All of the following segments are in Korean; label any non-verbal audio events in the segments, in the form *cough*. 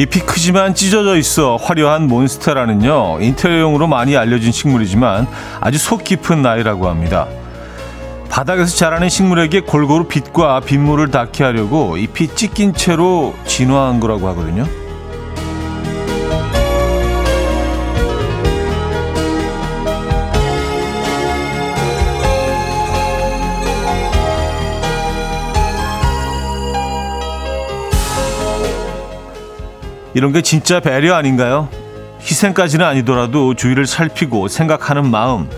잎이 크지만 찢어져 있어 화려한 몬스테라는요 인테리어용으로 많이 알려진 식물이지만 아주 속 깊은 나이라고 합니다. 바닥에서 자라는 식물에게 골고루 빛과 빗물을 닿게 하려고 잎이 찢긴 채로 진화한 거라고 하거든요. 이런 게 진짜 배려 아닌가요? 희생까지는 아니더라도 주위를 살피고 생각하는 마음.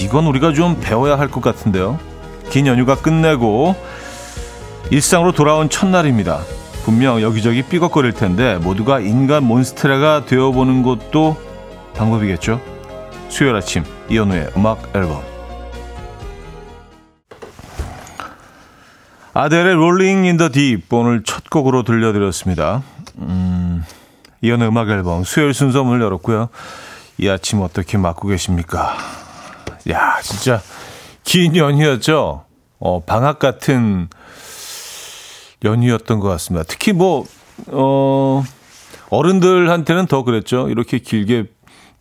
이건 우리가 좀 배워야 할 것 같은데요. 긴 연휴가 끝내고 일상으로 돌아온 첫날입니다. 분명 여기저기 삐걱거릴 텐데 모두가 인간 몬스테라가 되어보는 것도 방법이겠죠. 수요일 아침 이현우의 음악 앨범 아델의 Rolling in the Deep 오늘 첫 곡으로 들려드렸습니다. 음, 이현우의 음악 앨범 수요일 순서 문을 열었고요. 이 아침 어떻게 맞고 계십니까? 야 진짜 긴 연휴였죠. 어, 방학 같은 연휴였던 것 같습니다. 특히 뭐, 어, 어른들한테는 더 그랬죠. 이렇게 길게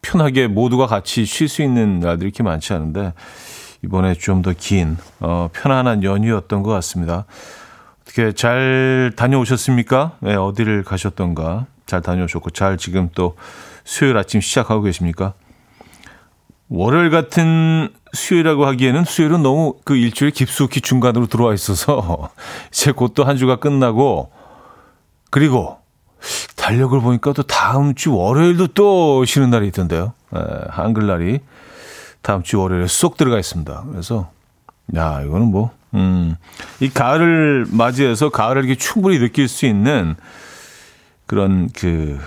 편하게 모두가 같이 쉴 수 있는 날들이 이렇게 많지 않은데, 이번에 좀 더 긴, 어, 편안한 연휴였던 것 같습니다. 어떻게 잘 다녀오셨습니까? 네, 어디를 가셨던가? 잘 다녀오셨고, 잘 지금 또 수요일 아침 시작하고 계십니까? 월요일 같은 수요일이라고 하기에는 수요일은 너무 그 일주일 깊숙이 중간으로 들어와 있어서 *laughs* 이제 곧 또 한 주가 끝나고 그리고 달력을 보니까 또 다음 주 월요일도 또 쉬는 날이 있던데요. 에, 한글날이 다음 주 월요일에 쏙 들어가 있습니다. 그래서 야 이거는 뭐 음, 이 가을을 맞이해서 가을을 이렇게 충분히 느낄 수 있는 그런 그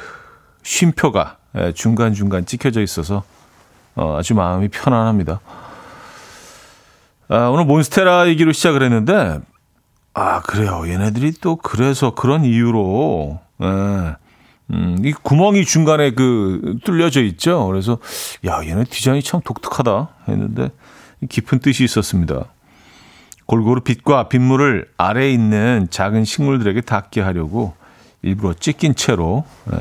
쉼표가 중간 중간 찍혀져 있어서 어, 아주 마음이 편안합니다. 아, 오늘 몬스테라 얘기로 시작을 했는데, 아, 그래요. 얘네들이 또 그래서 그런 이유로, 예, 음, 이 구멍이 중간에 그 뚫려져 있죠. 그래서, 야, 얘네 디자인이 참 독특하다 했는데, 깊은 뜻이 있었습니다. 골고루 빛과 빗물을 아래에 있는 작은 식물들에게 닿게 하려고 일부러 찢긴 채로, 예,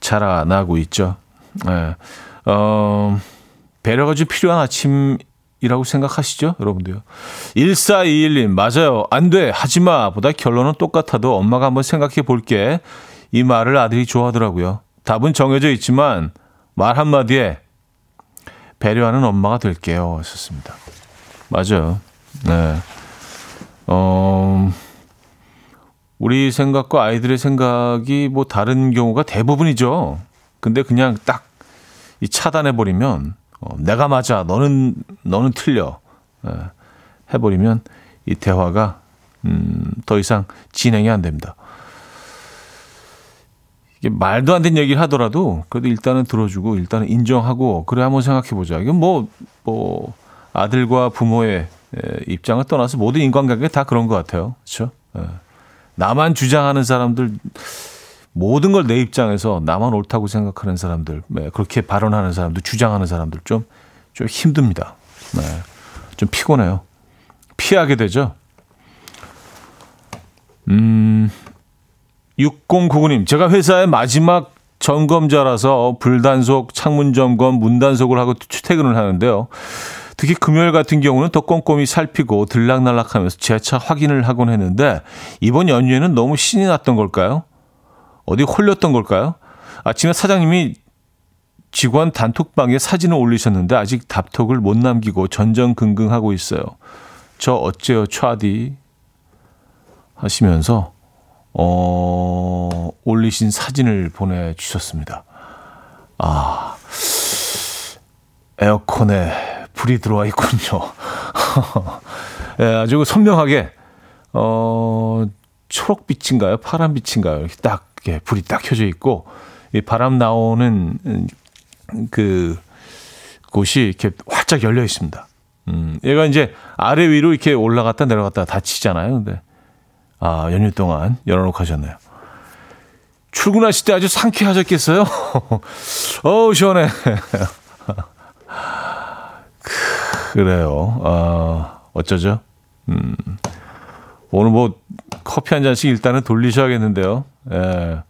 자라나고 있죠. 예. 어, 배려가 좀 필요한 아침이라고 생각하시죠? 여러분도요. 1421님, 맞아요. 안 돼. 하지 마. 보다 결론은 똑같아도 엄마가 한번 생각해 볼게. 이 말을 아들이 좋아하더라고요. 답은 정해져 있지만 말 한마디에 배려하는 엄마가 될게요. 하셨습니다. 맞아요. 네. 어, 우리 생각과 아이들의 생각이 뭐 다른 경우가 대부분이죠. 근데 그냥 딱 이 차단해 버리면 어, 내가 맞아 너는 너는 틀려 예, 해버리면 이 대화가 음, 더 이상 진행이 안 됩니다. 이게 말도 안 되는 얘기를 하더라도 그래도 일단은 들어주고 일단은 인정하고 그래 한번 생각해 보자. 이건 뭐뭐 뭐 아들과 부모의 입장을 떠나서 모든 인간관계 다 그런 것 같아요. 그렇죠? 나만 주장하는 사람들 모든 걸 내 입장에서 나만 옳다고 생각하는 사람들, 네, 그렇게 발언하는 사람들, 주장하는 사람들 좀, 좀 힘듭니다. 네, 좀 피곤해요. 피하게 되죠. 음, 6099님, 제가 회사의 마지막 점검자라서 불단속, 창문 점검, 문 단속을 하고 출퇴근을 하는데요. 특히 금요일 같은 경우는 더 꼼꼼히 살피고 들락날락하면서 재차 확인을 하곤 했는데 이번 연휴에는 너무 신이 났던 걸까요? 어디 홀렸던 걸까요? 아침에 사장님이 직원 단톡방에 사진을 올리셨는데 아직 답톡을 못 남기고 전전긍긍하고 있어요. 저 어째요, 차디? 하시면서 어, 올리신 사진을 보내주셨습니다. 아, 에어컨에 불이 들어와 있군요. *laughs* 예, 아주 선명하게, 어, 초록빛인가요? 파란빛인가요? 딱 예, 불이 딱 켜져 있고 이 바람 나오는 그 곳이 이렇게 활짝 열려 있습니다. 음, 얘가 이제 아래 위로 이렇게 올라갔다 내려갔다 다치잖아요. 근데 아 연휴 동안 열어놓고 하셨네요. 출근하실 때 아주 상쾌하셨겠어요? *laughs* 어우 시원해. *laughs* 그래요. 아 어쩌죠? 음, 오늘 뭐 커피 한 잔씩 일단은 돌리셔야겠는데요. 예.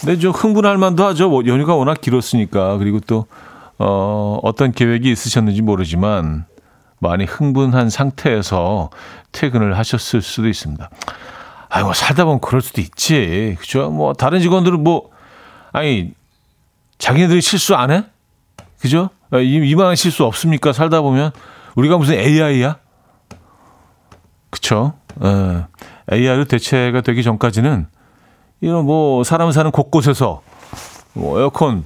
근데 좀 흥분할 만도 하죠. 뭐 연휴가 워낙 길었으니까. 그리고 또, 어, 어떤 계획이 있으셨는지 모르지만 많이 흥분한 상태에서 퇴근을 하셨을 수도 있습니다. 아이고, 살다 보면 그럴 수도 있지. 그죠? 뭐, 다른 직원들은 뭐, 아니, 자기네들이 실수 안 해? 그죠? 이만한 실수 없습니까? 살다 보면. 우리가 무슨 AI야? 그쵸? 예. AI로 대체가 되기 전까지는 이런 뭐 사람 사는 곳곳에서 뭐 에어컨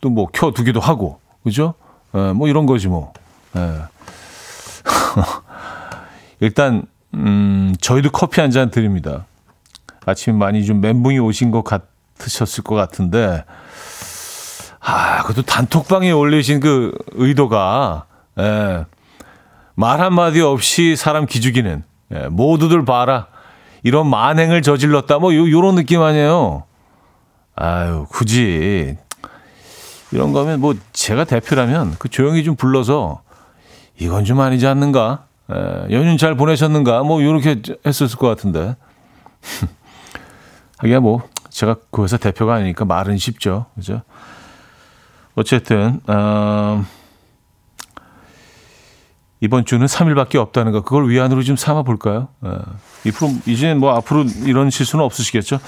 또 뭐 켜두기도 하고 그죠? 예, 뭐 이런 거지 뭐. 예. *laughs* 일단 음 저희도 커피 한 잔 드립니다. 아침 많이 좀 멘붕이 오신 것 같으셨을 것 같은데 아 그것도 단톡방에 올리신 그 의도가 예. 말 한마디 없이 사람 기죽이는 예, 모두들 봐라. 이런 만행을 저질렀다. 뭐, 요, 요런 느낌 아니에요. 아유, 굳이. 이런 거면 뭐, 제가 대표라면 그 조용히 좀 불러서 이건 좀 아니지 않는가? 에, 연휴 잘 보내셨는가? 뭐, 요렇게 했었을 것 같은데. *laughs* 하기야 뭐, 제가 그 회사 대표가 아니니까 말은 쉽죠. 그죠? 어쨌든, 어, 이번 주는 3일밖에 없다는 거 그걸 위안으로 좀 삼아 볼까요? 예. 이제 뭐 앞으로 이런 실수는 없으시겠죠?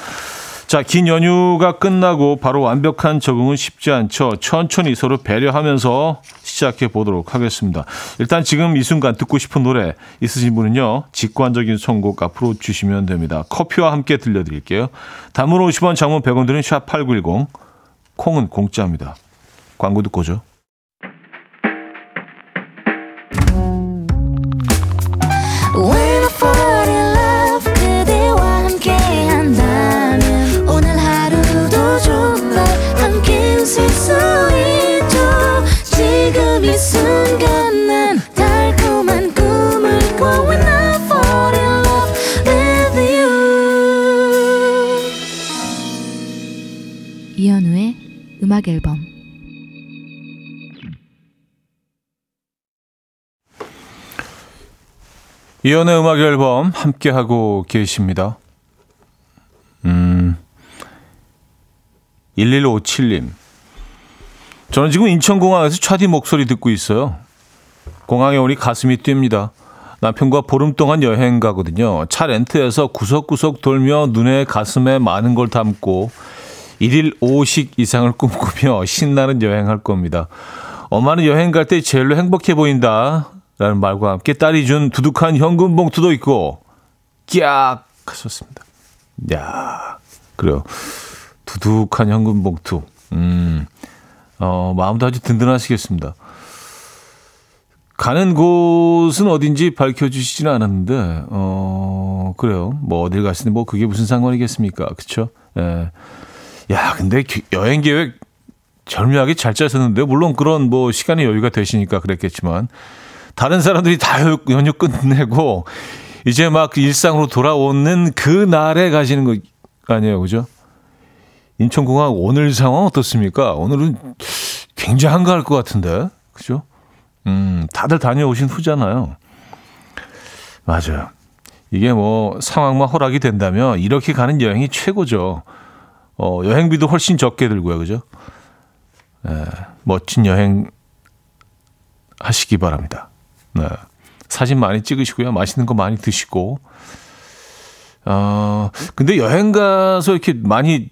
자, 긴 연휴가 끝나고 바로 완벽한 적응은 쉽지 않죠. 천천히 서로 배려하면서 시작해 보도록 하겠습니다. 일단 지금 이 순간 듣고 싶은 노래 있으신 분은요. 직관적인 선곡 앞으로 주시면 됩니다. 커피와 함께 들려드릴게요. 단문 50원, 장문 100원 드는 샵8910. 콩은 공짜입니다. 광고 듣고 죠. 음악 앨범 이연의 음악 앨범 함께 하고 계십니다. 음. 1157님. 저는 지금 인천공항에서 차디 목소리 듣고 있어요. 공항에 오니 가슴이 뜁니다. 남편과 보름 동안 여행 가거든요. 차 렌트해서 구석구석 돌며 눈에 가슴에 많은 걸 담고 일일 5식 이상을 *laughs* 꿈꾸며 신나는 여행할 겁니다. 엄마는 여행 갈 때 제일로 행복해 보인다. 라는 말과 함께 딸이 준 두둑한 현금 봉투도 있고, 깍! 하셨습니다. 야 그래요. 두둑한 현금 봉투. 음, 어, 마음도 아주 든든하시겠습니다. 가는 곳은 어딘지 밝혀주시지는 않았는데, 어, 그래요. 뭐 어딜 가시는 뭐 그게 무슨 상관이겠습니까? 그쵸? 예. 야, 근데 여행 계획 절묘하게 잘 짜셨는데 물론 그런 뭐 시간의 여유가 되시니까 그랬겠지만 다른 사람들이 다 연휴 끝내고 이제 막 일상으로 돌아오는 그 날에 가시는 거 아니에요, 그죠? 인천공항 오늘 상황 어떻습니까? 오늘은 굉장히 한가할 것 같은데, 그죠? 음, 다들 다녀오신 후잖아요. 맞아요. 이게 뭐 상황만 허락이 된다면 이렇게 가는 여행이 최고죠. 어, 여행비도 훨씬 적게 들고요. 그죠? 예, 멋진 여행 하시기 바랍니다. 네. 사진 많이 찍으시고요. 맛있는 거 많이 드시고. 어, 근데 여행 가서 이렇게 많이,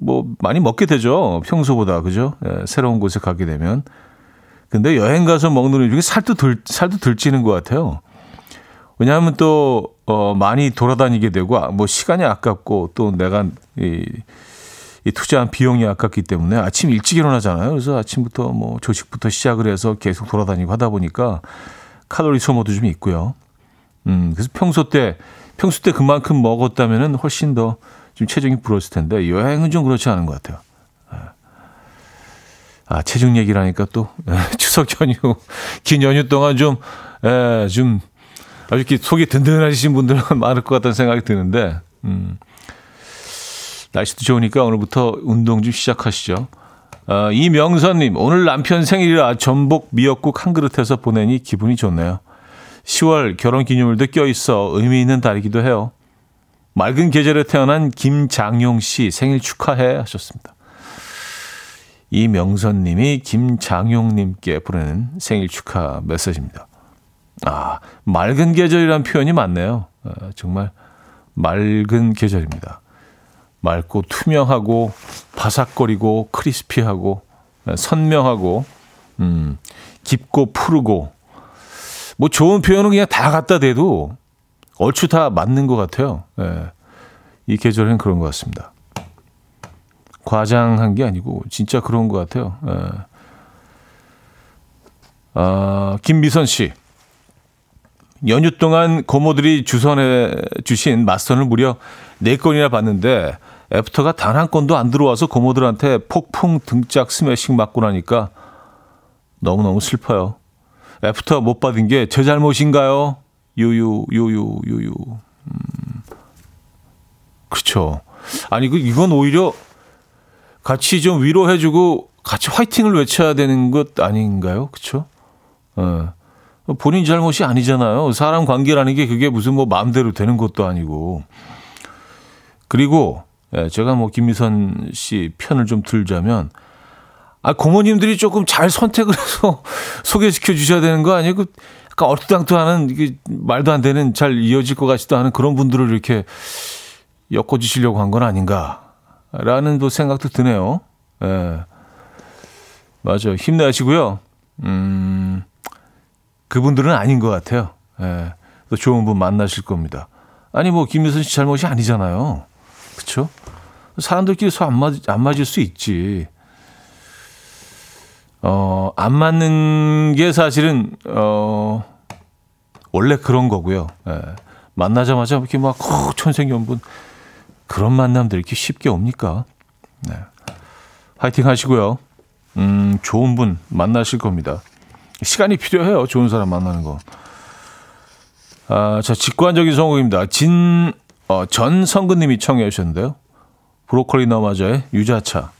뭐, 많이 먹게 되죠. 평소보다. 그죠? 예, 새로운 곳에 가게 되면. 근데 여행 가서 먹는 음식이 살도 들, 살도 들찌는 것 같아요. 왜냐하면 또, 어, 많이 돌아다니게 되고, 뭐, 시간이 아깝고, 또 내가, 이, 이 투자한 비용이 아깝기 때문에 아침 일찍 일어나잖아요. 그래서 아침부터 뭐 조식부터 시작을 해서 계속 돌아다니고 하다 보니까 칼로리 소모도 좀 있고요. 음, 그래서 평소 때, 평소 때 그만큼 먹었다면은 훨씬 더 좀 체중이 불었을 텐데 여행은 좀 그렇지 않은 것 같아요. 예. 아, 체중 얘기라니까 또 예, *laughs* 추석 연휴, 긴 연휴 동안 좀, 에, 예, 좀 아주 이렇게 속이 든든하신 분들 *laughs* 많을 것 같다는 생각이 드는데, 음. 날씨도 좋으니까 오늘부터 운동 좀 시작하시죠. 어, 이명선님, 오늘 남편 생일이라 전복 미역국 한 그릇 해서 보내니 기분이 좋네요. 10월 결혼 기념일도 껴있어 의미 있는 달이기도 해요. 맑은 계절에 태어난 김장용 씨 생일 축하해 하셨습니다. 이명선 님이 김장용 님께 보내는 생일 축하 메시지입니다. 아, 맑은 계절이란 표현이 맞네요. 아, 정말 맑은 계절입니다. 맑고 투명하고 바삭거리고 크리스피하고 선명하고 음, 깊고 푸르고 뭐 좋은 표현은 그냥 다 갖다 대도 얼추 다 맞는 것 같아요. 예. 이 계절은 그런 것 같습니다. 과장한 게 아니고 진짜 그런 것 같아요. 예. 아, 김미선 씨. 연휴 동안 고모들이 주선해 주신 맞선을 무려 4건이나 봤는데 애프터가 단 한 건도 안 들어와서 고모들한테 폭풍 등짝 스매싱 맞고 나니까 너무너무 슬퍼요. after 못 받은 게 제 잘못인가요? 유유, 유유, 유유. 음. 그렇죠. 아니, 그, 이건 오히려 같이 좀 위로해주고 같이 화이팅을 외쳐야 되는 것 아닌가요? 그렇죠? 어. 본인 잘못이 아니잖아요. 사람 관계라는 게 그게 무슨 뭐 마음대로 되는 것도 아니고. 그리고 예, 제가 뭐 김미선 씨 편을 좀 들자면 아 고모님들이 조금 잘 선택을 해서 *laughs* 소개시켜 주셔야 되는 거 아니에요? 그 약간 얼토당토하는 이게 말도 안 되는 잘 이어질 것 같지도 않은 그런 분들을 이렇게 엮어 주시려고 한 건 아닌가라는 또 생각도 드네요. 예. 맞아요. 힘내시고요. 음. 그분들은 아닌 것 같아요. 예. 또 좋은 분 만나실 겁니다. 아니 뭐 김미선 씨 잘못이 아니잖아요. 그렇죠? 사람들끼리 소안 맞, 안 맞을 수 있지. 어, 안 맞는 게 사실은, 어, 원래 그런 거고요. 예. 만나자마자 이렇게 막, 어, 천생연분. 그런 만남들 이렇게 쉽게 옵니까? 네. 화이팅 하시고요. 음, 좋은 분 만나실 겁니다. 시간이 필요해요. 좋은 사람 만나는 거. 아, 자, 직관적인 성공입니다. 진, 어, 전성근님이 청해 주셨는데요. 브로콜리 너마저의 유자차.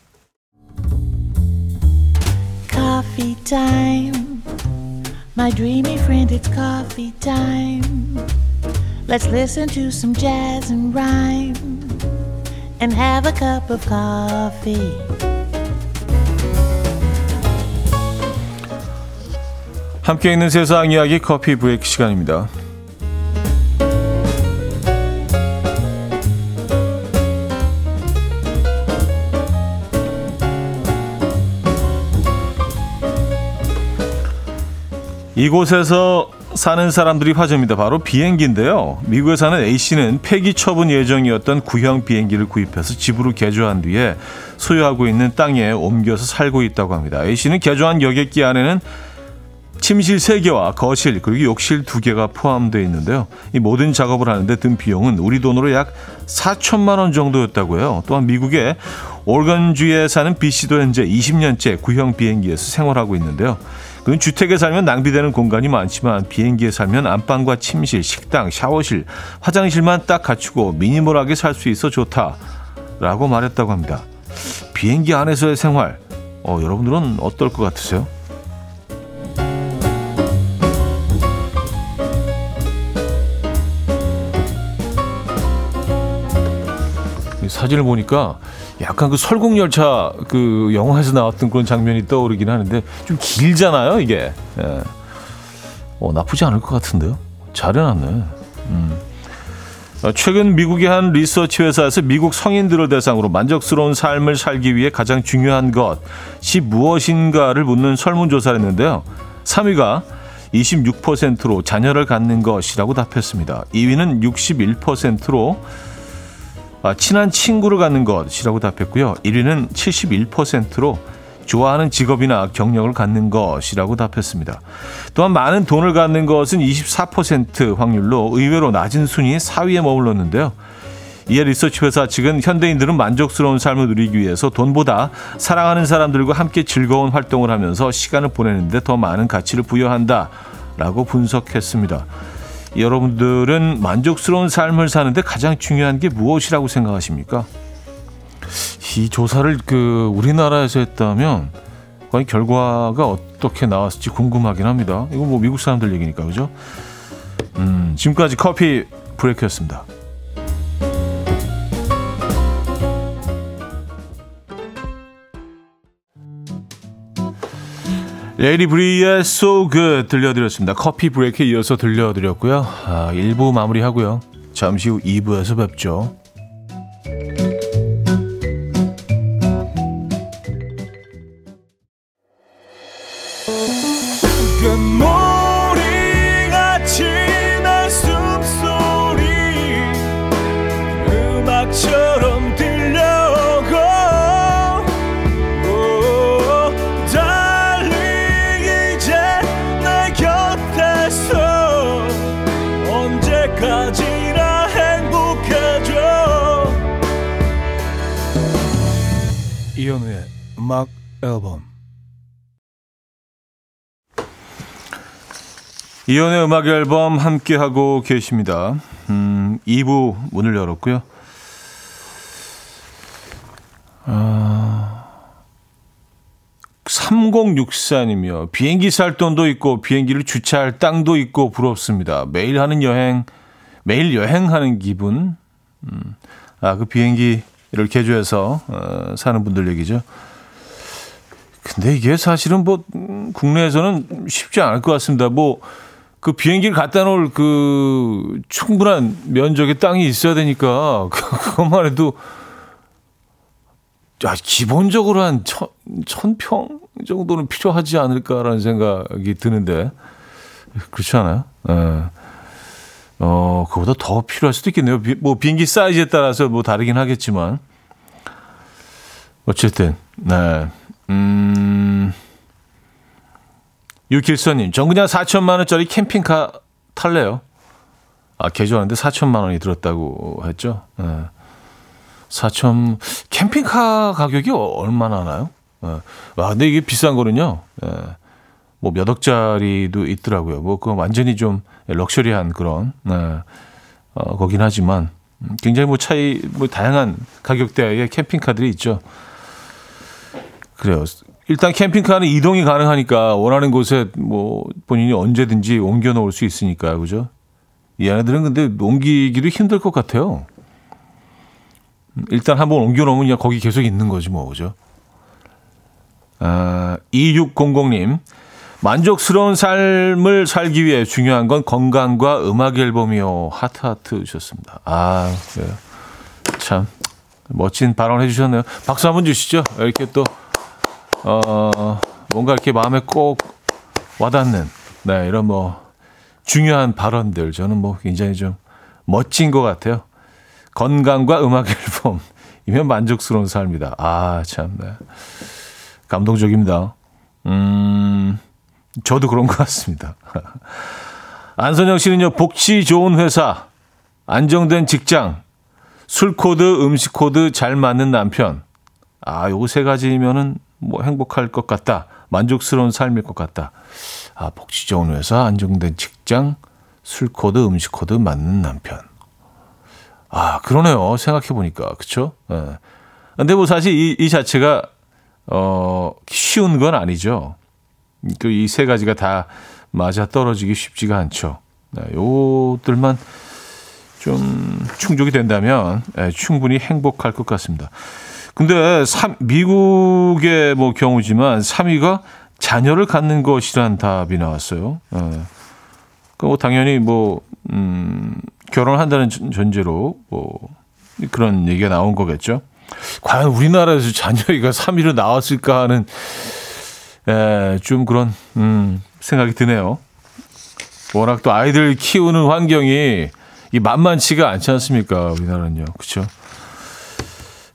Coffee time. My dreamy friend, it's coffee time. Let's listen to some jazz and rhyme and have a cup of coffee. 함께 있는 세상 이야기 커피 브레이크 시간입니다. 이곳에서 사는 사람들이 화제입니다. 바로 비행기인데요. 미국에 사는 A씨는 폐기 처분 예정이었던 구형 비행기를 구입해서 집으로 개조한 뒤에 소유하고 있는 땅에 옮겨서 살고 있다고 합니다. A씨는 개조한 여객기 안에는 침실 3개와 거실 그리고 욕실 2개가 포함되어 있는데요. 이 모든 작업을 하는데 든 비용은 우리 돈으로 약 4천만 원 정도였다고 해요. 또한 미국의 오건주에 사는 B씨도 현재 20년째 구형 비행기에서 생활하고 있는데요. 그는 주택에 살면 낭비되는 공간이 많지만 비행기에 살면 안방과 침실, 식당, 샤워실, 화장실만 딱 갖추고 미니멀하게 살 수 있어 좋다라고 말했다고 합니다. 비행기 안에서의 생활, 어, 여러분들은 어떨 것 같으세요? 사진을 보니까 약간 그 설국열차 그 영화에서 나왔던 그런 장면이 떠오르긴 하는데 좀 길잖아요, 이게. 예. 어, 나쁘지 않을 것 같은데요. 잘 해놨네. 음. 어, 최근 미국의 한 리서치 회사에서 미국 성인들을 대상으로 만족스러운 삶을 살기 위해 가장 중요한 것이 무엇인가를 묻는 설문조사를 했는데요. 3위가 26%로 자녀를 갖는 것이라고 답했습니다. 2위는 61%로 아, 친한 친구를 갖는 것이라고 답했고요. 1위는 71%로 좋아하는 직업이나 경력을 갖는 것이라고 답했습니다. 또한 많은 돈을 갖는 것은 24% 확률로 의외로 낮은 순위 4위에 머물렀는데요. 이에 리서치 회사 측은 현대인들은 만족스러운 삶을 누리기 위해서 돈보다 사랑하는 사람들과 함께 즐거운 활동을 하면서 시간을 보내는데 더 많은 가치를 부여한다라고 분석했습니다. 여러분들은 만족스러운 삶을 사는데 가장 중요한 게 무엇이라고 생각하십니까? 이 조사를 그 우리나라에서 했다면 과연 결과가 어떻게 나왔을지 궁금하긴 합니다. 이거 뭐 미국 사람들 얘기니까 그죠? 음, 지금까지 커피 브레이크였습니다. 레이디 브리의 So Good 들려드렸습니다. 커피 브레이크에 이어서 들려드렸고요. 아, 1부 마무리하고요. 잠시 후 2부에서 뵙죠. 이현 앨범 이연의 음악 앨범 함께 하고 계십니다. 음, 2부 문을 열었고요. 아, 3064님이요. 비행기 살 돈도 있고 비행기를 주차할 땅도 있고 부럽습니다. 매일 하는 여행, 매일 여행하는 기분. 음, 아, 그 비행기 이를 개조해서 어, 사는 분들 얘기죠. 근데 이게 사실은 뭐 음, 국내에서는 쉽지 않을 것 같습니다. 뭐 그 비행기를 갖다 놓을 그 충분한 면적의 땅이 있어야 되니까 *laughs* 그것만 해도 야, 기본적으로 한 천, 천평 정도는 필요하지 않을까라는 생각이 드는데 그렇지 않아요? 예. 어, 그보다 더 필요할 수도 있겠네요. 비, 뭐 비행기 사이즈에 따라서 뭐 다르긴 하겠지만 어쨌든 네. 음. 유길선님, 전 그냥 4천만 원짜리 캠핑카 탈래요. 아, 개조하는데 4천만 원이 들었다고 했죠. 네. 4천, 캠핑카 가격이 얼마나 하나요? 네. 와, 근데 이게 비싼 거는요. 네. 뭐몇 억짜리도 있더라고요. 뭐 그건 완전히 좀 럭셔리한 그런 네. 어, 거긴 하지만 굉장히 뭐 차이 뭐 다양한 가격대의 캠핑카들이 있죠. 그래요. 일단 캠핑카는 이동이 가능하니까 원하는 곳에 뭐 본인이 언제든지 옮겨 놓을 수 있으니까 그죠? 이 아이들은 근데 옮기기도 힘들 것 같아요. 일단 한번 옮겨 놓으면 그냥 거기 계속 있는 거지 뭐 그죠? 아, 2600님 만족스러운 삶을 살기 위해 중요한 건 건강과 음악 앨범이요. 하트 하트 주셨습니다. 아, 그래요. 참 멋진 발언 해주셨네요. 박수 한번 주시죠. 이렇게 또 어, 뭔가 이렇게 마음에 꼭 와닿는 네 이런 뭐 중요한 발언들 저는 뭐 굉장히 좀 멋진 것 같아요. 건강과 음악 앨범이면 *laughs* 만족스러운 삶이다. 아, 참, 네. 감동적입니다. 음, 저도 그런 것 같습니다. *laughs* 안선영 씨는요, 복지 좋은 회사, 안정된 직장, 술 코드, 음식 코드 잘 맞는 남편. 아, 요거 세 가지면은 뭐 행복할 것 같다. 만족스러운 삶일 것 같다. 아, 복지 좋은 회사, 안정된 직장, 술 코드, 음식 코드 맞는 남편. 아, 그러네요. 생각해 보니까. 그쵸? 예. 근데 뭐 사실 이, 이 자체가, 어, 쉬운 건 아니죠. 또 이 세 가지가 다 맞아 떨어지기 쉽지가 않죠. 네, 요들만 좀 충족이 된다면 네, 충분히 행복할 것 같습니다. 근데 3, 미국의 뭐 경우지만 3위가 자녀를 갖는 것이란 답이 나왔어요. 네. 그뭐 그러니까 당연히 뭐 음, 결혼한다는 전제로 뭐 그런 얘기가 나온 거겠죠. 과연 우리나라에서 자녀가 3위로 나왔을까 하는 예, 좀 그런 음, 생각이 드네요. 워낙 또 아이들 키우는 환경이 이 만만치가 않지 않습니까? 우리나라는요. 그렇죠?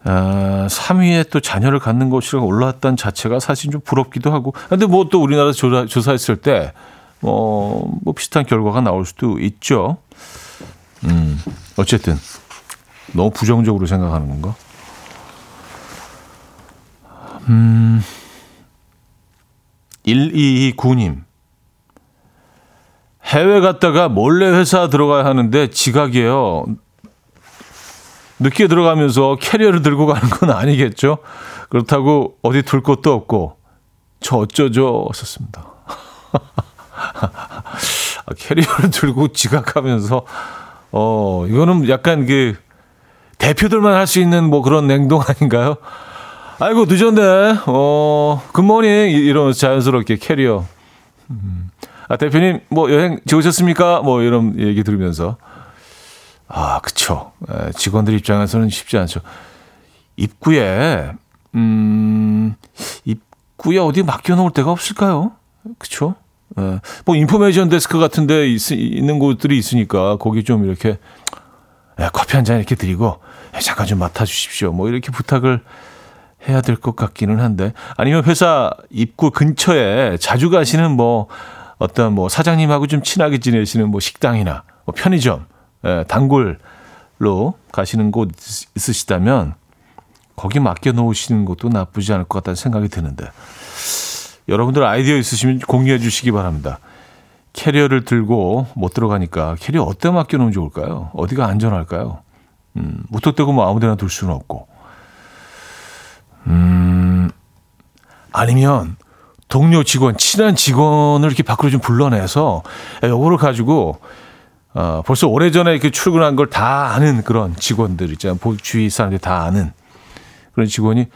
아, 3위에 또 자녀를 갖는 것이라고 올라왔다는 자체가 사실 좀 부럽기도 하고. 근데 뭐 또 우리나라 조사, 조사했을 때, 어, 뭐 비슷한 결과가 나올 수도 있죠. 음, 어쨌든. 너무 부정적으로 생각하는 건가? 음. 1229님. 해외 갔다가 몰래 회사 들어가야 하는데 지각이에요. 늦게 들어가면서 캐리어를 들고 가는 건 아니겠죠? 그렇다고 어디 둘 곳도 없고, 저 어쩌죠? 썼습니다. *laughs* 아, 캐리어를 들고 지각하면서, 어, 이거는 약간 그, 대표들만 할 수 있는 뭐 그런 행동 아닌가요? 아이고, 늦었네. 어, 굿모닝. 이러면서 자연스럽게 캐리어. 음. 아, 대표님, 뭐, 여행 좋으셨습니까? 뭐, 이런 얘기 들으면서. 아, 그쵸. 직원들 입장에서는 쉽지 않죠. 입구에, 음, 입구에 어디 맡겨놓을 데가 없을까요? 그쵸? 예. 뭐, 인포메이션 데스크 같은 데 있, 있는 곳들이 있으니까, 거기 좀 이렇게, 예, 커피 한 잔 이렇게 드리고, 예, 잠깐 좀 맡아주십시오. 뭐, 이렇게 부탁을 해야 될 것 같기는 한데, 아니면 회사 입구 근처에 자주 가시는 뭐, 어떤 뭐, 사장님하고 좀 친하게 지내시는 뭐, 식당이나, 뭐 편의점, 예, 단골로 가시는 곳 있으시다면 거기 맡겨 놓으시는 것도 나쁘지 않을 것 같다는 생각이 드는데 여러분들 아이디어 있으시면 공유해 주시기 바랍니다. 캐리어를 들고 못 들어가니까 캐리어 어디다 맡겨 놓으면 좋을까요? 어디가 안전할까요? 음, 무턱대고 뭐 아무 데나 둘 수는 없고. 음, 아니면 동료 직원, 친한 직원을 이렇게 밖으로 좀 불러내서 요거를 가지고 어, 벌써 오래전에 이렇게 출근한 걸 다 아는 그런 직원들 있잖아요. 주위 사람들이 다 아는 그런 직원이,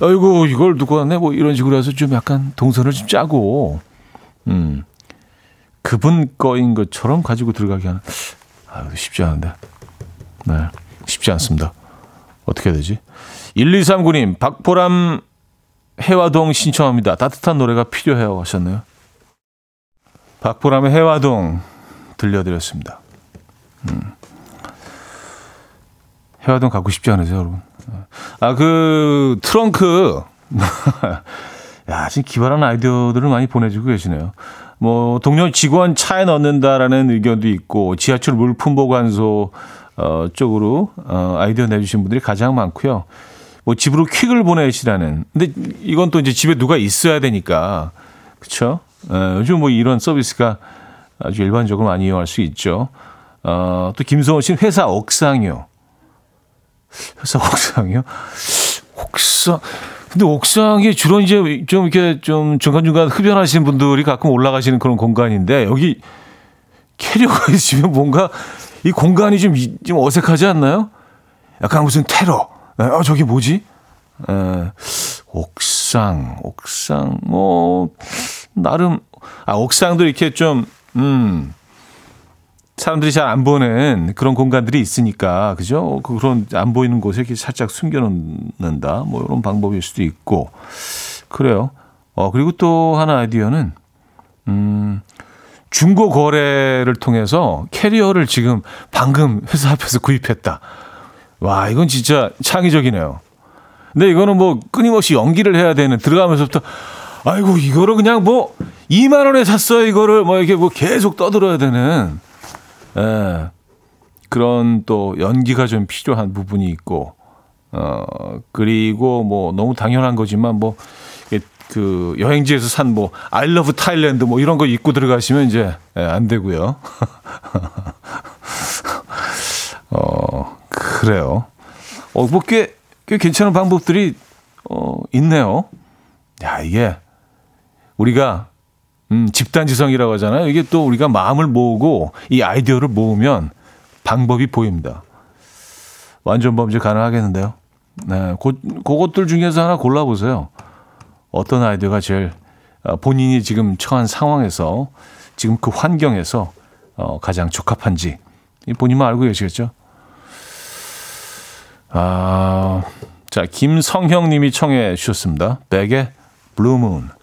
아이고, 이걸 누구 하네? 뭐 이런 식으로 해서 좀 약간 동선을 좀 짜고, 음, 그분 거인 것처럼 가지고 들어가게 하는, 아, 쉽지 않은데. 네, 쉽지 않습니다. 어떻게 해야 되지? 1239님, 박보람 해화동 신청합니다. 따뜻한 노래가 필요해요 하셨네요. 박보람의 해화동 들려드렸습니다. 음. 해화동 가고 싶지 않으세요, 여러분? 아, 그, 트렁크. *laughs* 야, 지금 기발한 아이디어들을 많이 보내주고 계시네요. 뭐, 동료 직원 차에 넣는다라는 의견도 있고, 지하철 물품 보관소, 어, 쪽으로, 어, 아이디어 내주신 분들이 가장 많고요. 뭐, 집으로 퀵을 보내시라는. 근데 이건 또 이제 집에 누가 있어야 되니까. 그쵸? 어, 요즘 뭐 이런 서비스가 아주 일반적으로 많이 이용할 수 있죠. 어, 또 김소원 씨는 회사 옥상이요. 회사 옥상이요? 옥상. 근데 옥상이 주로 이제 좀 이렇게 좀 중간중간 흡연하시는 분들이 가끔 올라가시는 그런 공간인데 여기 캐리어가 *laughs* 있으면 뭔가 이 공간이 좀, 좀 어색하지 않나요? 약간 무슨 테러. 아, 저기 뭐지? 에, 옥상, 옥상, 뭐, 나름, 아, 옥상도 이렇게 좀 음. 사람들이 잘 안 보는 그런 공간들이 있으니까 그죠? 그런 안 보이는 곳에 이렇게 살짝 숨겨놓는다 뭐 이런 방법일 수도 있고 그래요. 어 그리고 또 하나 아이디어는 음 중고 거래를 통해서 캐리어를 지금 방금 회사 앞에서 구입했다. 와 이건 진짜 창의적이네요. 근데 이거는 뭐 끊임없이 연기를 해야 되는 들어가면서부터 아이고 이거를 그냥 뭐 2만 원에 샀어요 이거를 뭐 이렇게 뭐 계속 떠들어야 되는 예. 그런 또 연기가 좀 필요한 부분이 있고 어 그리고 뭐 너무 당연한 거지만 뭐 그 여행지에서 산뭐 아이러브 타일랜드 뭐 이런 거 입고 들어가시면 이제 예, 안 되고요. *laughs* 어 그래요. 어뭐꽤 꽤 괜찮은 방법들이 어 있네요. 야 이게 우리가 음, 집단지성이라고 하잖아요. 이게 또 우리가 마음을 모으고 이 아이디어를 모으면 방법이 보입니다. 완전 범죄 가능하겠는데요. 네, 고, 그것들 중에서 하나 골라보세요. 어떤 아이디어가 제일 어, 본인이 지금 처한 상황에서 지금 그 환경에서 어, 가장 적합한지 본인만 알고 계시겠죠? 아, 자 김성형 님이 청해 주셨습니다. Beck의 Blue Moon.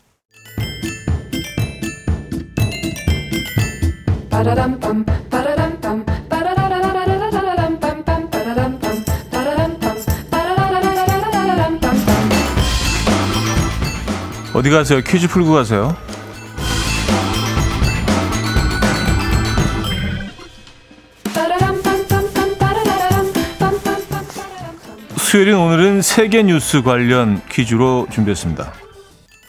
어디 가세요? 퀴즈 풀고 가세요. 수요일인 오늘은 세계 뉴스 관련 퀴즈로 준비했습니다.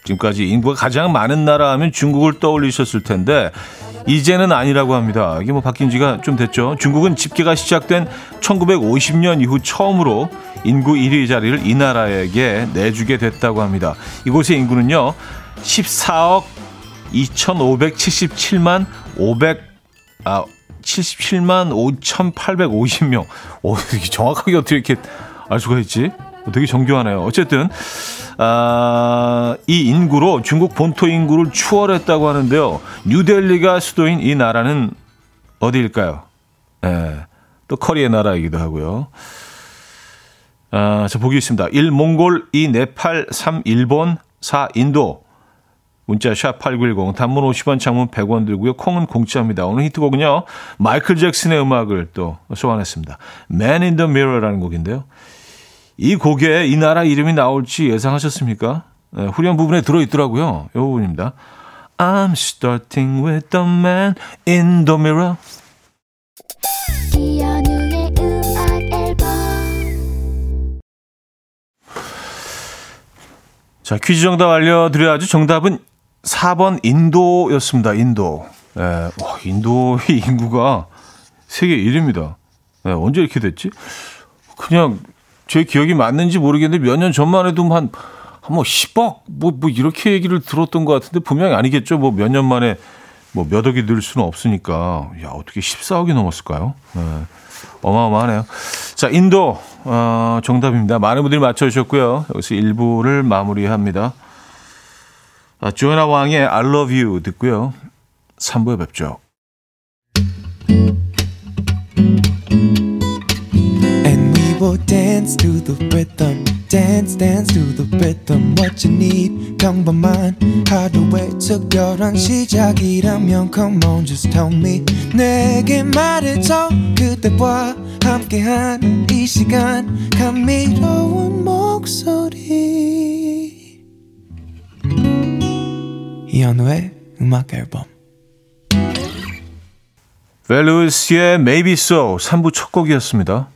지금까지 인구가 가장 많은 나라 하면 중국을 떠올리셨을 텐데 이제는 아니라고 합니다. 이게 뭐 바뀐 지가 좀 됐죠. 중국은 집계가 시작된 1950년 이후 처음으로 인구 1위 자리를 이 나라에게 내주게 됐다고 합니다. 이곳의 인구는요. 14억 2,577만 500 아, 77만 5,850명. 오, 정확하게 어떻게 이렇게 알 수가 있지? 되게 정교하네요. 어쨌든 아, 이 인구로 중국 본토 인구를 추월했다고 하는데요. 뉴델리가 수도인 이 나라는 어디일까요? 예, 또 커리의 나라이기도 하고요. 아, 자, 보기 있습니다. 1. 몽골, 2. 네팔, 3. 일본, 4. 인도. 문자 샵8910 단문 50원 장문 100원 들고요. 콩은 공짜입니다. 오늘 히트곡은요. 마이클 잭슨의 음악을 또 소환했습니다. Man in the Mirror라는 곡인데요. 이 곡에 이 나라 이름이 나올지 예상하셨습니까? 네, 후렴 부분에 들어있더라고요. 이 부분입니다. I'm starting with the man in the mirror. 자, 퀴즈 정답 알려드려야죠. 정답은 4번 인도였습니다. 인도. 예, 와, 인도의 인구가 세계 1위입니다. 예, 언제 이렇게 됐지? 그냥 제 기억이 맞는지 모르겠는데 몇 년 전만 해도 한, 뭐 10억, 뭐, 뭐 이렇게 얘기를 들었던 것 같은데 분명히 아니겠죠. 뭐 몇 년 만에 뭐 몇 억이 늘 수는 없으니까. 야, 어떻게 14억이 넘었을까요? 예, 어마어마하네요. 자, 인도, 어, 정답입니다. 많은 분들이 맞춰주셨고요. 여기서 1부를 마무리합니다. 아, 조연아 왕의 I love you 듣고요. 3부에 뵙죠. Will dance to the rhythm. Dance, dance to the rhythm. What you need, 평범한 하루의 특별한 시작이라면 Come on, just tell me. 내게 말해줘. 그대와 함께한 이 시간. 감미로운 목소리. 이현우의 음악 앨범. 벨루스의 Maybe So 3부 첫 곡이었습니다.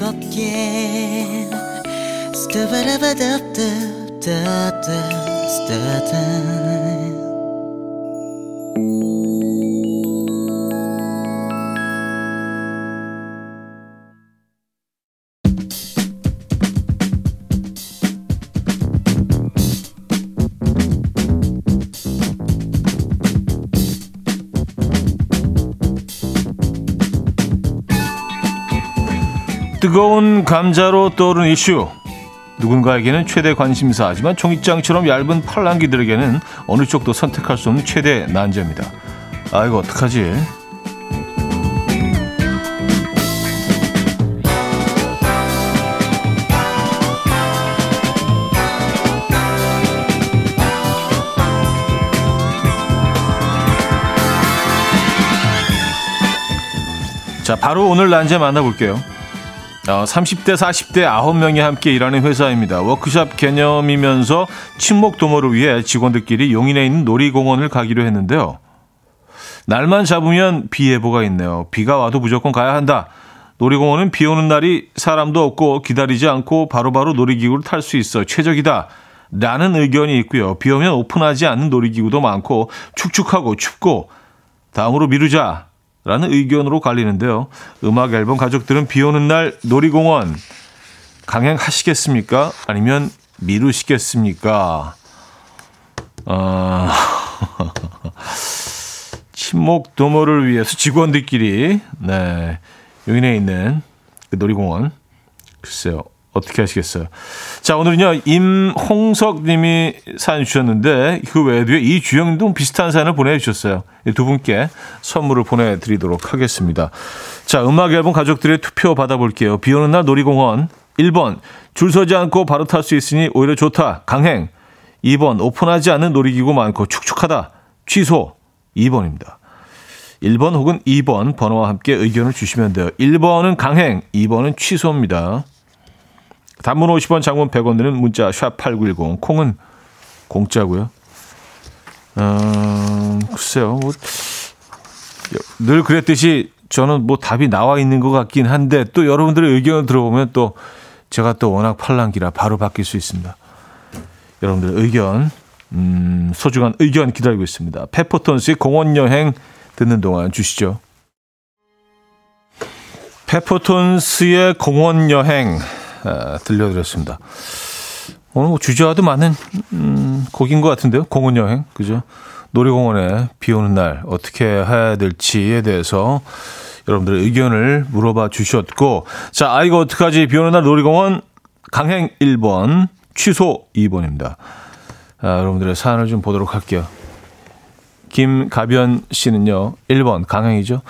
즐겁게 뜨거운 감자로 떠오른 이슈. 누군가에게는 최대 관심사 하지만 종이장처럼 얇은 팔랑귀들에게는 어느 쪽도 선택할 수 없는 최대 난제입니다. 아 이거 어떡하지? 자, 바로 오늘 난제 만나볼게요. 어, 30대, 40대 9명이 함께 일하는 회사입니다. 워크샵 개념이면서 친목 도모를 위해 직원들끼리 용인에 있는 놀이공원을 가기로 했는데요. 날만 잡으면 비 예보가 있네요. 비가 와도 무조건 가야 한다. 놀이공원은 비 오는 날이 사람도 없고 기다리지 않고 바로바로 바로 놀이기구를 탈 수 있어 최적이다. 라는 의견이 있고요. 비 오면 오픈하지 않는 놀이기구도 많고 축축하고 춥고 다음으로 미루자. 라는 의견으로 갈리는데요. 음악 앨범 가족들은 비 오는 날 놀이공원 강행하시겠습니까? 아니면 미루시겠습니까? *laughs* 어... 친목 도모를 위해서 직원들끼리 네 용인에 있는 그 놀이공원 글쎄요 어떻게 하시겠어요? 자 오늘은요 임홍석 님이 사연 주셨는데 그 외에도 이주영도 비슷한 사연을 보내주셨어요. 두 분께 선물을 보내드리도록 하겠습니다. 자 음악 앨범 가족들의 투표 받아볼게요. 비 오는 날 놀이공원 1번. 줄 서지 않고 바로 탈 수 있으니 오히려 좋다. 강행. 2번. 오픈하지 않는 놀이기구 많고 축축하다. 취소. 2번입니다. 1번 혹은 2번 번호와 함께 의견을 주시면 돼요. 1번은 강행, 2번은 취소입니다. 단문 50원, 장문 100원 드는 문자 샵 8910 콩은 공짜고요. 음, 글쎄요. 뭐, 늘 그랬듯이 저는 뭐 답이 나와 있는 것 같긴 한데 또 여러분들의 의견을 들어보면 또 제가 또 워낙 팔랑기라 바로 바뀔 수 있습니다. 여러분들의 의견, 음, 소중한 의견 기다리고 있습니다. 페퍼톤스의 공원 여행 듣는 동안 주시죠. 페퍼톤스의 공원 여행 아, 들려드렸습니다. 오늘 뭐 주제와도 많은 음, 곡인 것 같은데요. 공원 여행, 그죠? 놀이공원에 비 오는 날 어떻게 해야 될지에 대해서 여러분들의 의견을 물어봐 주셨고, 자, 아, 이거 어떡하지? 비 오는 날 놀이공원 강행 1번, 취소 2번입니다. 아, 여러분들의 사연을 좀 보도록 할게요. 김가변 씨는요, 1번, 강행이죠.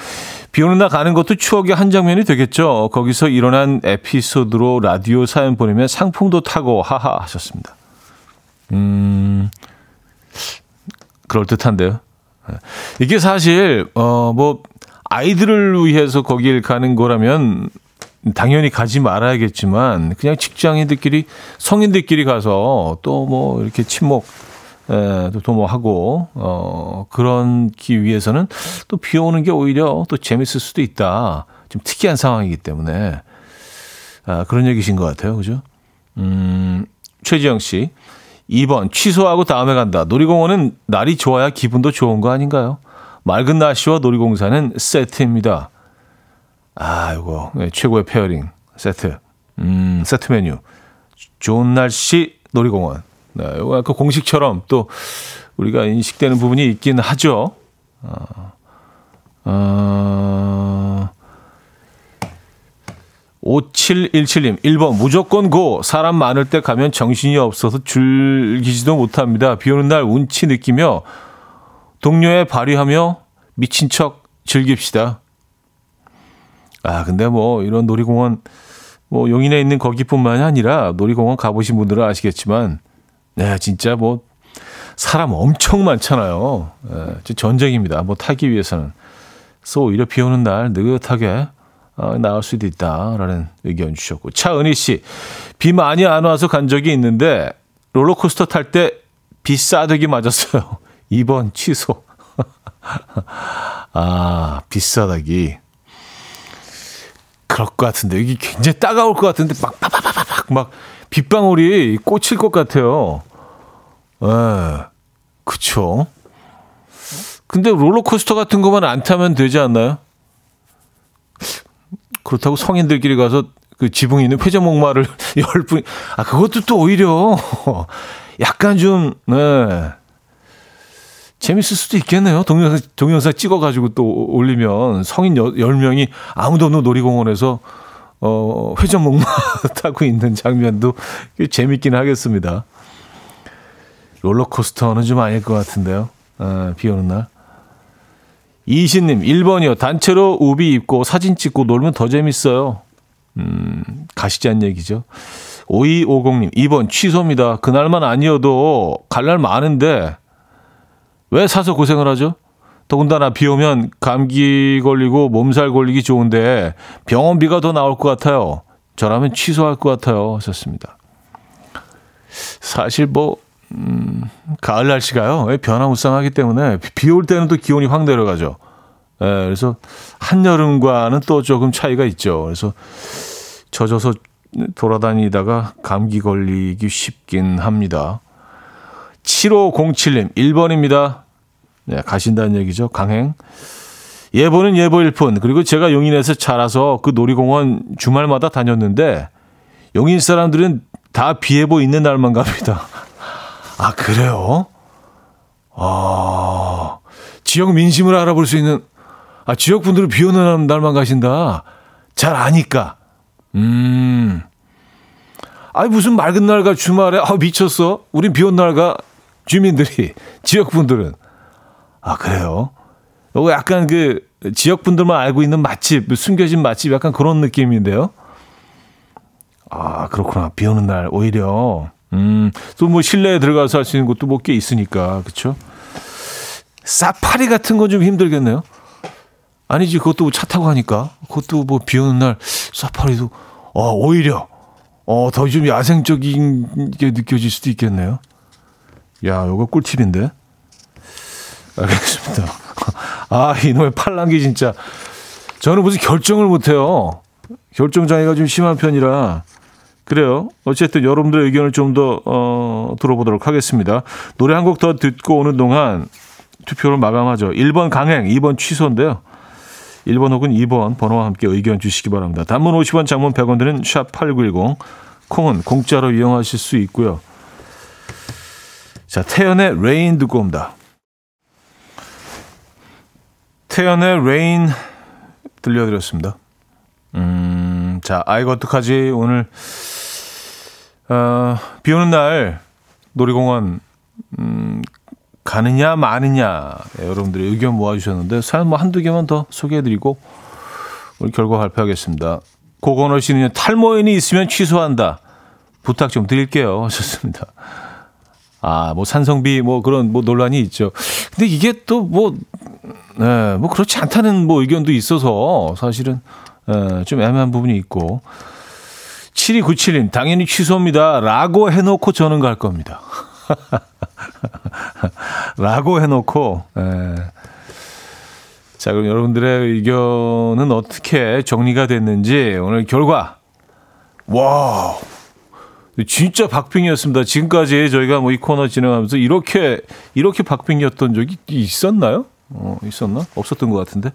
비 오는 날 가는 것도 추억의 한 장면이 되겠죠. 거기서 일어난 에피소드로 라디오 사연 보내면 상품도 타고 하하 하셨습니다. 음, 그럴듯한데요. 네. 이게 사실, 어, 뭐, 아이들을 위해서 거길 가는 거라면 당연히 가지 말아야겠지만 그냥 직장인들끼리 성인들끼리 가서 또 뭐 이렇게 친목 에, 또 도모하고 어 그런기 위해서는 또 비 오는 게 오히려 또 재밌을 수도 있다. 좀 특이한 상황이기 때문에 아, 그런 얘기신 것 같아요. 그죠? 음, 최지영 씨. 2번 취소하고 다음에 간다. 놀이공원은 날이 좋아야 기분도 좋은 거 아닌가요? 맑은 날씨와 놀이공원은 세트입니다. 아, 이거 네, 최고의 pairing 세트. 음, 세트 메뉴. 좋은 날씨 놀이공원. 네, 이거 약간 공식처럼 또 우리가 인식되는 부분이 있긴 하죠. 어, 어, 5717님, 1번, 무조건 고. 사람 많을 때 가면 정신이 없어서 즐기지도 못합니다. 비 오는 날 운치 느끼며 동료에 발휘하며 미친 척 즐깁시다. 아, 근데 뭐, 이런 놀이공원, 뭐, 용인에 있는 거기뿐만이 아니라 놀이공원 가보신 분들은 아시겠지만, 네, 진짜 뭐 사람 엄청 많잖아요. 네, 전쟁입니다. 뭐 타기 위해서는. 그래서 오히려 비 오는 날 느긋하게 어, 나올 수도 있다라는 의견 주셨고 차은희 씨, 비 많이 안 와서 간 적이 있는데 롤러코스터 탈 때 비싸되게 맞았어요. *laughs* 2번 취소. *laughs* 아, 비싸다기. 그럴 것 같은데 이게 굉장히 따가울 것 같은데 막 빠바바바박 막 빗방울이 꽂힐 것 같아요. 예. 그쵸. 근데 롤러코스터 같은 것만 안 타면 되지 않나요? 그렇다고 성인들끼리 가서 그 지붕에 있는 회전목마를 *laughs* 열 분, 아, 그것도 또 오히려 *laughs* 약간 좀, 네. 재밌을 수도 있겠네요. 동영상, 동영상 찍어가지고 또 올리면 성인 여, 10명이 아무도 없는 놀이공원에서 어, 회전목마 타고 있는 장면도 재밌긴 하겠습니다. 롤러코스터는 좀 아닐 것 같은데요. 아, 비 오는 날. 이신님, 1번이요. 단체로 우비 입고 사진 찍고 놀면 더 재밌어요. 음, 가시자는 얘기죠. 5250님, 2번 취소입니다. 그날만 아니어도 갈 날 많은데 왜 사서 고생을 하죠? 더군다나 비 오면 감기 걸리고 몸살 걸리기 좋은데 병원비가 더 나올 것 같아요. 저라면 취소할 것 같아요. 하셨습니다. 사실 뭐, 음, 가을 날씨가요. 변화무쌍하기 때문에 비 올 때는 또 기온이 확 내려가죠. 예, 그래서 한여름과는 또 조금 차이가 있죠. 그래서 젖어서 돌아다니다가 감기 걸리기 쉽긴 합니다. 7507님, 1번입니다. 네, 가신다는 얘기죠. 강행. 예보는 예보일 뿐. 그리고 제가 용인에서 자라서 그 놀이공원 주말마다 다녔는데 용인 사람들은 다 비예보 있는 날만 갑니다. *laughs* 아, 그래요? 아, 지역 민심을 알아볼 수 있는, 아, 지역 분들은 비 오는 날만 가신다. 잘 아니까. 음. 아니, 무슨 맑은 날과 주말에, 아, 미쳤어. 우린 비 온 날과 주민들이, 지역 분들은. 아, 그래요? 요거 약간 그, 지역 분들만 알고 있는 맛집, 숨겨진 맛집 약간 그런 느낌인데요. 아, 그렇구나. 비 오는 날, 오히려. 음, 또 뭐 실내에 들어가서 할 수 있는 곳도 뭐 꽤 있으니까. 그쵸? 사파리 같은 건 좀 힘들겠네요. 아니지, 그것도 뭐 차 타고 가니까. 그것도 뭐 비 오는 날, 사파리도, 어, 오히려, 어, 더 좀 야생적인 게 느껴질 수도 있겠네요. 야, 요거 꿀팁인데. 알겠습니다. *laughs* 아, 이놈의 팔랑귀 진짜. 저는 무슨 결정을 못해요. 결정장애가 좀 심한 편이라. 그래요. 어쨌든 여러분들의 의견을 좀 더, 어, 들어보도록 하겠습니다. 노래 한 곡 더 듣고 오는 동안 투표를 마감하죠. 1번 강행, 2번 취소인데요. 1번 혹은 2번 번호와 함께 의견 주시기 바랍니다. 단문 50원, 장문 100원 드는 샵8910. 콩은 공짜로 이용하실 수 있고요. 자, 태연의 Rain 듣고 옵니다. 태연의 Rain 들려드렸습니다. 음, 자, 아이고, 어떡하지? 오늘, 어, 비 오는 날 놀이공원, 음, 가느냐, 마느냐. 네, 여러분들의 의견 모아주셨는데, 사연 뭐 한두 개만 더 소개해드리고, 오늘 결과 발표하겠습니다. 고건호 씨는 탈모인이 있으면 취소한다. 부탁 좀 드릴게요. 하셨습니다. 아, 뭐 산성비 뭐 그런 뭐 논란이 있죠. 근데 이게 또 뭐, 네, 뭐 그렇지 않다는 뭐 의견도 있어서 사실은 에, 좀 애매한 부분이 있고 7297님 당연히 취소입니다. 라고 해놓고 저는 갈 겁니다. *laughs* 라고 해놓고 에. 자 그럼 여러분들의 의견은 어떻게 정리가 됐는지 오늘 결과 와 진짜 박빙이었습니다. 지금까지 저희가 뭐 이 코너 진행하면서 이렇게 이렇게 박빙이었던 적이 있었나요? 어, 있었나? 없었던 것 같은데.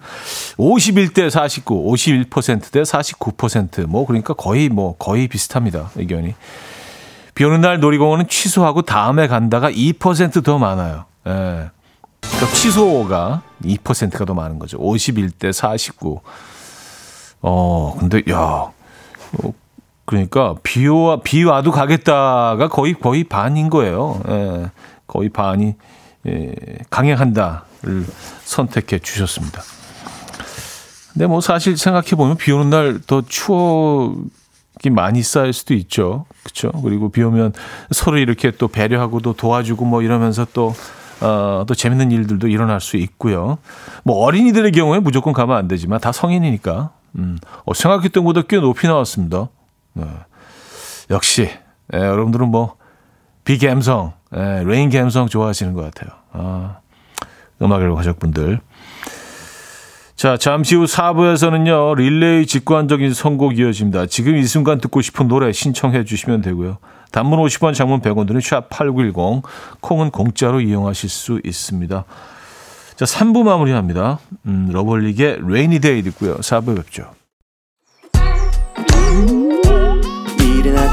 51대 49, 51%대 49%. 뭐, 그러니까 거의 뭐, 거의 비슷합니다. 의견이. 비 오는 날 놀이공원은 취소하고 다음에 간다가 2%더 많아요. 예. 그러니까 취소가 2%가 더 많은 거죠. 51대 49. 어, 근데, 야, 어, 그러니까 비 와, 비 와도 가겠다가 거의, 거의 반인 거예요. 예. 거의 반이, 예, 강행한다. 를 선택해 주셨습니다. 근데 뭐 사실 생각해 보면 비 오는 날 더 추억이 많이 쌓일 수도 있죠. 그렇죠? 그리고 비 오면 서로 이렇게 또 배려하고 도 도와주고 뭐 이러면서 또 어, 또 재밌는 일들도 일어날 수 있고요. 뭐 어린이들의 경우에 무조건 가면 안 되지만 다 성인이니까 음, 어, 생각했던 것보다 꽤 높이 나왔습니다. 네. 역시 예, 여러분들은 뭐 비갬성, 예, rain 감성 좋아하시는 것 같아요. 아. 음악을 가족 분들. 자, 잠시 후 4부에서는요, 릴레이 직관적인 선곡 이어집니다. 지금 이 순간 듣고 싶은 노래 신청해 주시면 되고요. 단문 50원, 장문 100원 드는 샵8910, 콩은 공짜로 이용하실 수 있습니다. 자, 3부 마무리합니다. 음, Rainy Day 듣고요. 4부에 뵙죠.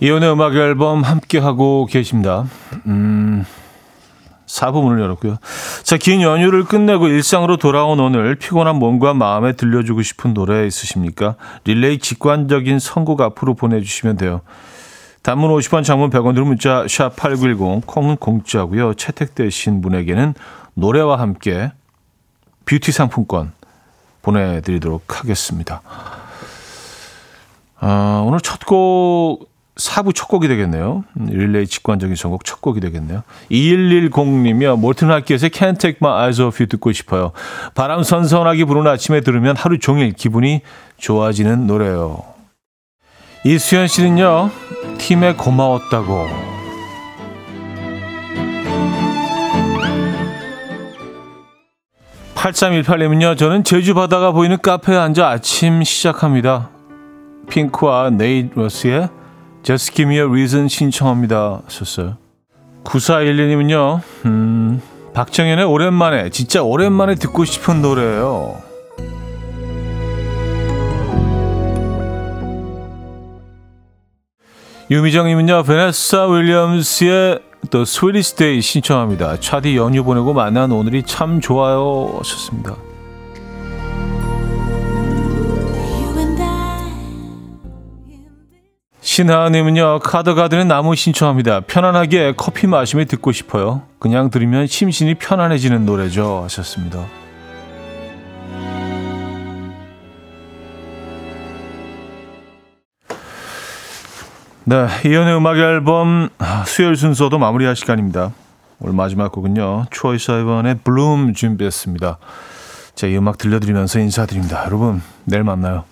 이혼의 음악 앨범 함께하고 계십니다. 음, 4부 문을 열었고요. 자, 긴 연휴를 끝내고 일상으로 돌아온 오늘 피곤한 몸과 마음에 들려주고 싶은 노래 있으십니까? 릴레이 직관적인 선곡 앞으로 보내주시면 돼요. 단문 50원, 장문 100원 들 문자 샵 8910, 콩은 공짜고요. 채택되신 분에게는 노래와 함께 뷰티 상품권 보내드리도록 하겠습니다. 아, 오늘 첫 곡, 4부 첫 곡이 되겠네요. 음, 릴레이 직관적인 선곡 첫 곡이 되겠네요. 2110님이요. 몰튼 할기에서 Can't Take My Eyes Off You 듣고 싶어요. 바람 선선하게 부는 아침에 들으면 하루 종일 기분이 좋아지는 노래요. 이수연 씨는요. 팀에 고마웠다고. 8318님은요, 저는 제주 바다가 보이는 카페에 앉아 아침 시작합니다. 핑크와 네이 로스의 Just Give Me a Reason 신청합니다. 하셨어요. 9412님은요, 음, 박정현의 오랜만에, 진짜 오랜만에 듣고 싶은 노래예요. 유미정님은요, 베네사 윌리엄스의 The Sweetest Day 신청합니다. 차디 연휴 보내고 만난 오늘이 참 좋아요. 하셨습니다. 신하님은요 카드가드는 나무 신청합니다. 편안하게 커피 마시며 듣고 싶어요. 그냥 들으면 심신이 편안해지는 노래죠. 하셨습니다. 네, 이연의 음악 앨범 수요일 순서도 마무리할 시간입니다. 오늘 마지막 곡은요. 트로이 사이번의 블룸 준비했습니다. 제 이 음악 들려드리면서 인사드립니다. 여러분, 내일 만나요.